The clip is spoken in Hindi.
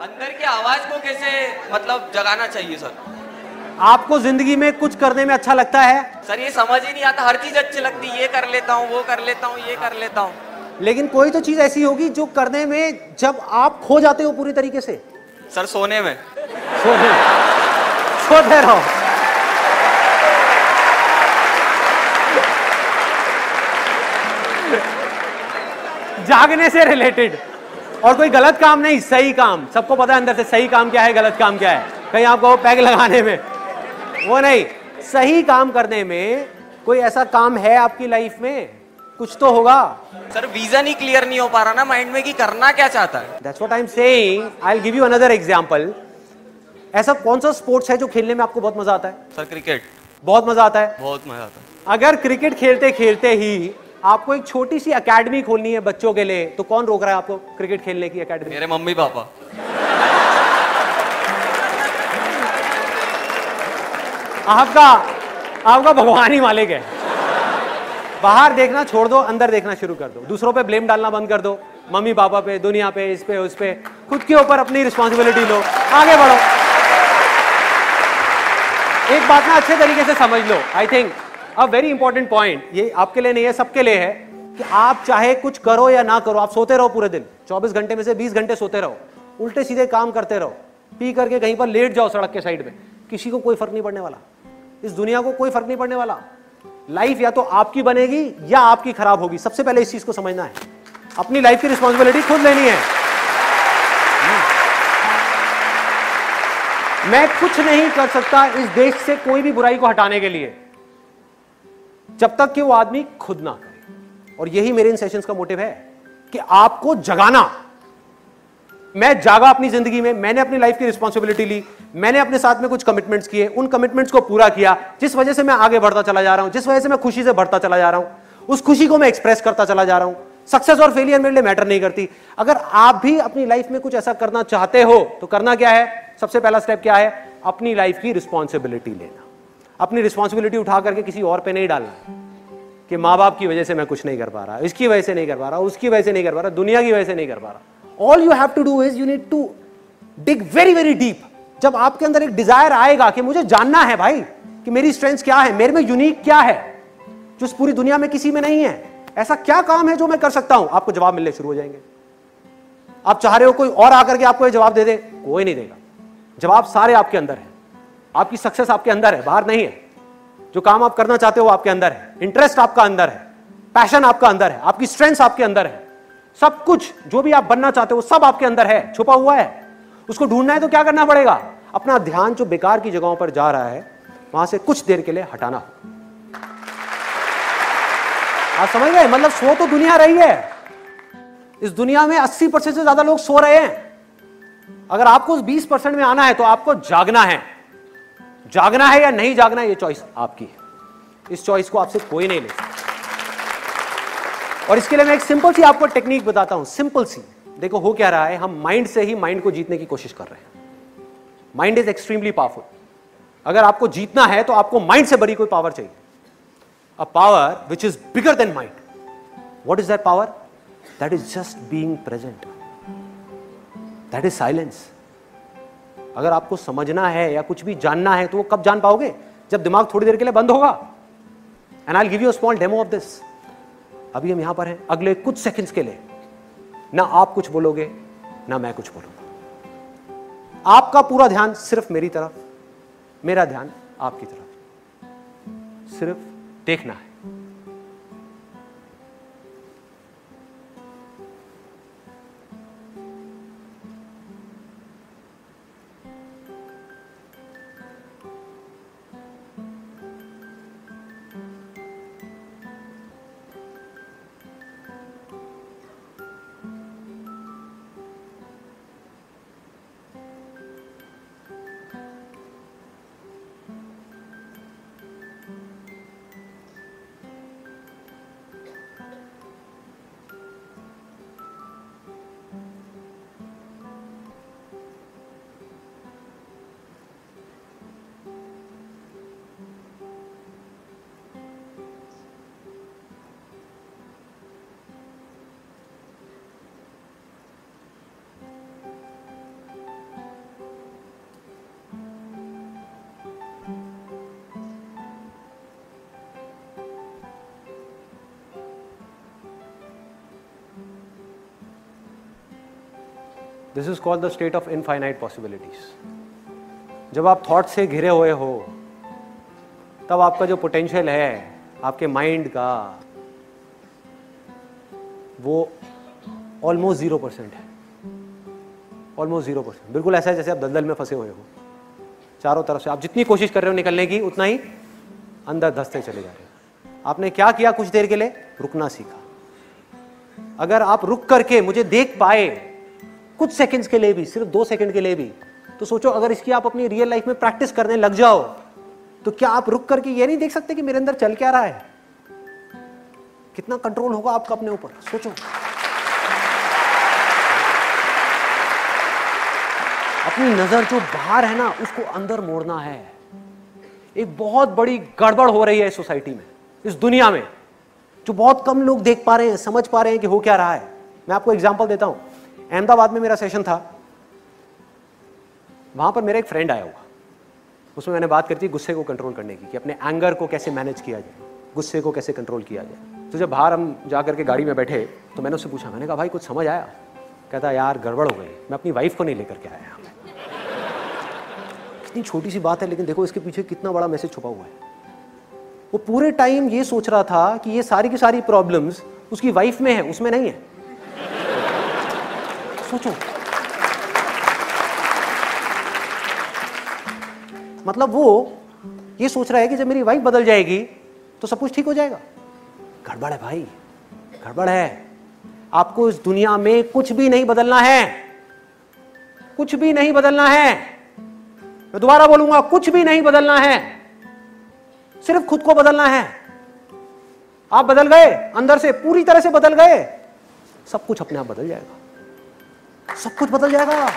अंदर की आवाज़ को कैसे मतलब जगाना चाहिए सर? आपको ज़िंदगी में कुछ करने में अच्छा लगता है? सर ये समझ ही नहीं आता। हर चीज़ अच्छी लगती ये कर लेता हूँ वो कर लेता हूँ ये कर लेता हूँ। लेकिन कोई तो चीज़ ऐसी होगी जो करने में जब आप खो जाते हो पूरी तरीके से। सर सोने में। सोने सोते रहो। जागने से रिलेटेड और कोई गलत काम नहीं सही काम। सबको पता है अंदर से सही काम क्या है गलत काम क्या है। कहीं आपको पैग लगाने में। वो नहीं सही काम करने में कोई ऐसा काम है आपकी लाइफ में? कुछ तो होगा। सर विजन ही क्लियर नहीं हो पा रहा ना माइंड में कि करना क्या चाहता है। That's what I am saying I will give you another example ऐसा कौन सा स्पोर्ट्स है जो खेलने में आपको बहुत मज़ा आता है? सर क्रिकेट बहुत मज़ा आता है। बहुत मज़ा आता है। अगर क्रिकेट खेलते खेलते ही आपको एक छोटी सी एकेडमी खोलनी है बच्चों के लिए। तो कौन रोक रहा है आपको क्रिकेट खेलने की एकेडमी मेरे मम्मी पापा। आपका आपका भगवान ही मालिक है। बाहर देखना छोड़ दो अंदर देखना शुरू कर दो। दूसरों पे ब्लेम डालना बंद कर दो। मम्मी पापा पे दुनिया पे इस पे उस पे। खुद के ऊपर अपनी रिस्पॉन्सिबिलिटी लो। आगे बढ़ो। एक बात ना अच्छे तरीके से समझ लो I think a very important point ये आपके लिए नहीं है, सबके लिए है कि आप चाहे कुछ करो या ना करो, आप सोते रहो पूरे दिन। 24 घंटे में से 20 घंटे सोते रहो। उल्टे सीधे काम करते रहो। पी करके कहीं पर लेट जाओ सड़क के साइड में। किसी को कोई फ़र्क नहीं पड़ने वाला। इस दुनिया को कोई फ़र्क नहीं पड़ने वाला। लाइफ या तो आपकी बनेगी या आपकी खराब होगी। सबसे पहले इस चीज़ को समझना है। अपनी लाइफ की रिस्पॉन्सिबिलिटी खुद लेनी है। मैं कुछ नहीं कर सकता इस देश से कोई भी बुराई को हटाने के लिए। जब तक कि वो आदमी खुद ना करे। और यही मेरे इन सेशंस का मोटिव है कि आपको जगाना। मैं जागा अपनी ज़िंदगी में, मैंने अपनी लाइफ की रिस्पॉन्सिबिलिटी ली, मैंने अपने साथ में कुछ कमिटमेंट्स किए, उन कमिटमेंट्स को पूरा किया, जिस वजह से मैं आगे बढ़ता चला जा रहा हूँ, जिस वजह से मैं खुशी से बढ़ता चला जा रहा हूँ, उस खुशी को मैं एक्सप्रेस करता चला जा रहा हूँ। सक्सेस और फेलियर मेरे लिए मैटर नहीं करती। अगर आप भी अपनी लाइफ में कुछ ऐसा करना चाहते हो तो करना क्या है? सबसे पहला स्टेप क्या है? अपनी लाइफ की रिस्पॉन्सिबिलिटी लेना। अपनी रिस्पॉन्सिबिलिटी उठा करके किसी और पे नहीं डालना। है कि माँ बाप की वजह से मैं कुछ नहीं कर पा रहा, इसकी वजह से नहीं कर पा रहा, उसकी वजह से नहीं कर पा रहा, दुनिया की वजह से नहीं कर पा रहा। All you have to do is you need to dig very very deep जब आपके अंदर एक डिज़ायर आएगा कि मुझे जानना है भाई, कि मेरी स्ट्रेंथ क्या है, मेरे में यूनिक क्या है, जो इस पूरी दुनिया में किसी में नहीं है, ऐसा क्या काम है जो मैं कर सकता हूँ? आपको जवाब मिलने शुरू हो जाएँगे। आप चाह रहे हो कोई और आकर के आपको ये जवाब दे दे? कोई नहीं देगा। जवाब सारे आपके अंदर है। आपकी सक्सेस आपके अंदर है, बाहर नहीं है। जो काम आप करना चाहते हो आपके अंदर है। इंटरेस्ट आपका अंदर है। पैशन आपका अंदर है। आपकी स्ट्रेंथ आपके अंदर है। सब कुछ, जो भी आप बनना चाहते हो सब आपके अंदर है। छुपा हुआ है। उसको ढूंढना है तो क्या करना पड़ेगा? अपना ध्यान जो बेकार की जगहों पर जा रहा है, वहाँ से कुछ देर के लिए हटाना हो। आप समझ गए मतलब सो तो दुनिया रही है। इस दुनिया में 80 परसेंट से ज़्यादा लोग सो रहे हैं। अगर आपको उस 20 परसेंट में आना है तो आपको जागना है। जागना है या नहीं जागना है ये चॉइस आपकी है। इस चॉइस को आपसे कोई नहीं ले सकता। और इसके लिए मैं एक सिंपल सी आपको टेक्निक बताता हूँ सिंपल सी। देखो, हो क्या रहा है, हम माइंड से ही माइंड को जीतने की कोशिश कर रहे हैं। माइंड इज़ एक्सट्रीमली पावरफुल अगर आपको जीतना है तो आपको माइंड से बड़ी कोई पावर चाहिए। A power which is bigger than mind what is that power that is just being present that is silence अगर आपको समझना है या कुछ भी जानना है तो वो कब जान पाओगे? जब दिमाग थोड़ी देर के लिए बंद होगा। And I give you small demo of this अभी हम यहाँ पर हैं, अगले कुछ सेकंड्स के लिए। ना आप कुछ बोलोगे, ना मैं कुछ बोलूँगा। आपका पूरा ध्यान सिर्फ़ मेरी तरफ़, मेरा ध्यान आपकी तरफ़। सिर्फ़ देखना है। This is called the state of infinite possibilities जब आप थॉट से घिरे हुए हो, तब आपका जो पोटेंशियल है, आपके माइंड का, वो ऑलमोस्ट ज़ीरो परसेंट है। ऑलमोस्ट ज़ीरो परसेंट बिल्कुल ऐसा है जैसे आप दलदल में फंसे हुए हो। चारों तरफ़ से आप जितनी कोशिश कर रहे हो निकलने की, उतना ही अंदर धसते चले जा रहे हो। आपने क्या किया कुछ देर के लिए? रुकना सीखा। अगर आप रुक करके मुझे देख पाए कुछ सेकंड्स के लिए भी, सिर्फ़ दो सेकंड के लिए भी तो सोचो, अगर इसकी आप अपनी रियल लाइफ में प्रैक्टिस करने लग जाओ तो क्या आप रुक करके ये नहीं देख सकते कि मेरे अंदर चल क्या रहा है? कितना कंट्रोल होगा आपका अपने ऊपर? सोचो। अपनी नज़र जो बाहर है ना, उसको अंदर मोड़ना है। एक बहुत बड़ी गड़बड़ हो रही है सोसाइटी में, इस दुनिया में, जो बहुत कम लोग देख पा रहे हैं, समझ पा रहे हैं कि हो क्या रहा है। मैं आपको एग्जांपल देता हूँ। अहमदाबाद में मेरा सेशन था। वहाँ पर मेरा एक फ्रेंड आया हुआ। उसमें मैंने बात करती गुस्से को कंट्रोल करने की, कि अपने एंगर को कैसे मैनेज किया जाए, गुस्से को कैसे कंट्रोल किया जाए। तो जब बाहर हम जा करके गाड़ी में बैठे तो मैंने उससे पूछा, मैंने कहा, भाई, कुछ समझ आया? कहता, यार, गड़बड़ हो गई, मैं अपनी वाइफ को नहीं लेकर के आया कितनी छोटी सी बात है, लेकिन देखो, इसके पीछे कितना बड़ा मैसेज छुपा हुआ है। वो पूरे टाइम ये सोच रहा था कि ये सारी की सारी प्रॉब्लम्स उसकी वाइफ में है, उसमें नहीं है। सोचो। मतलब वो ये सोच रहा है कि जब मेरी वाइफ बदल जाएगी तो सब कुछ ठीक हो जाएगा। गड़बड़ है भाई, गड़बड़ है। आपको इस दुनिया में कुछ भी नहीं बदलना है। कुछ भी नहीं बदलना है। मैं दोबारा बोलूँगा, कुछ भी नहीं बदलना है। सिर्फ़ खुद को बदलना है। आप बदल गए, अंदर से पूरी तरह से बदल गए। सब कुछ अपने आप बदल जाएगा। सब कुछ बदल जाएगा।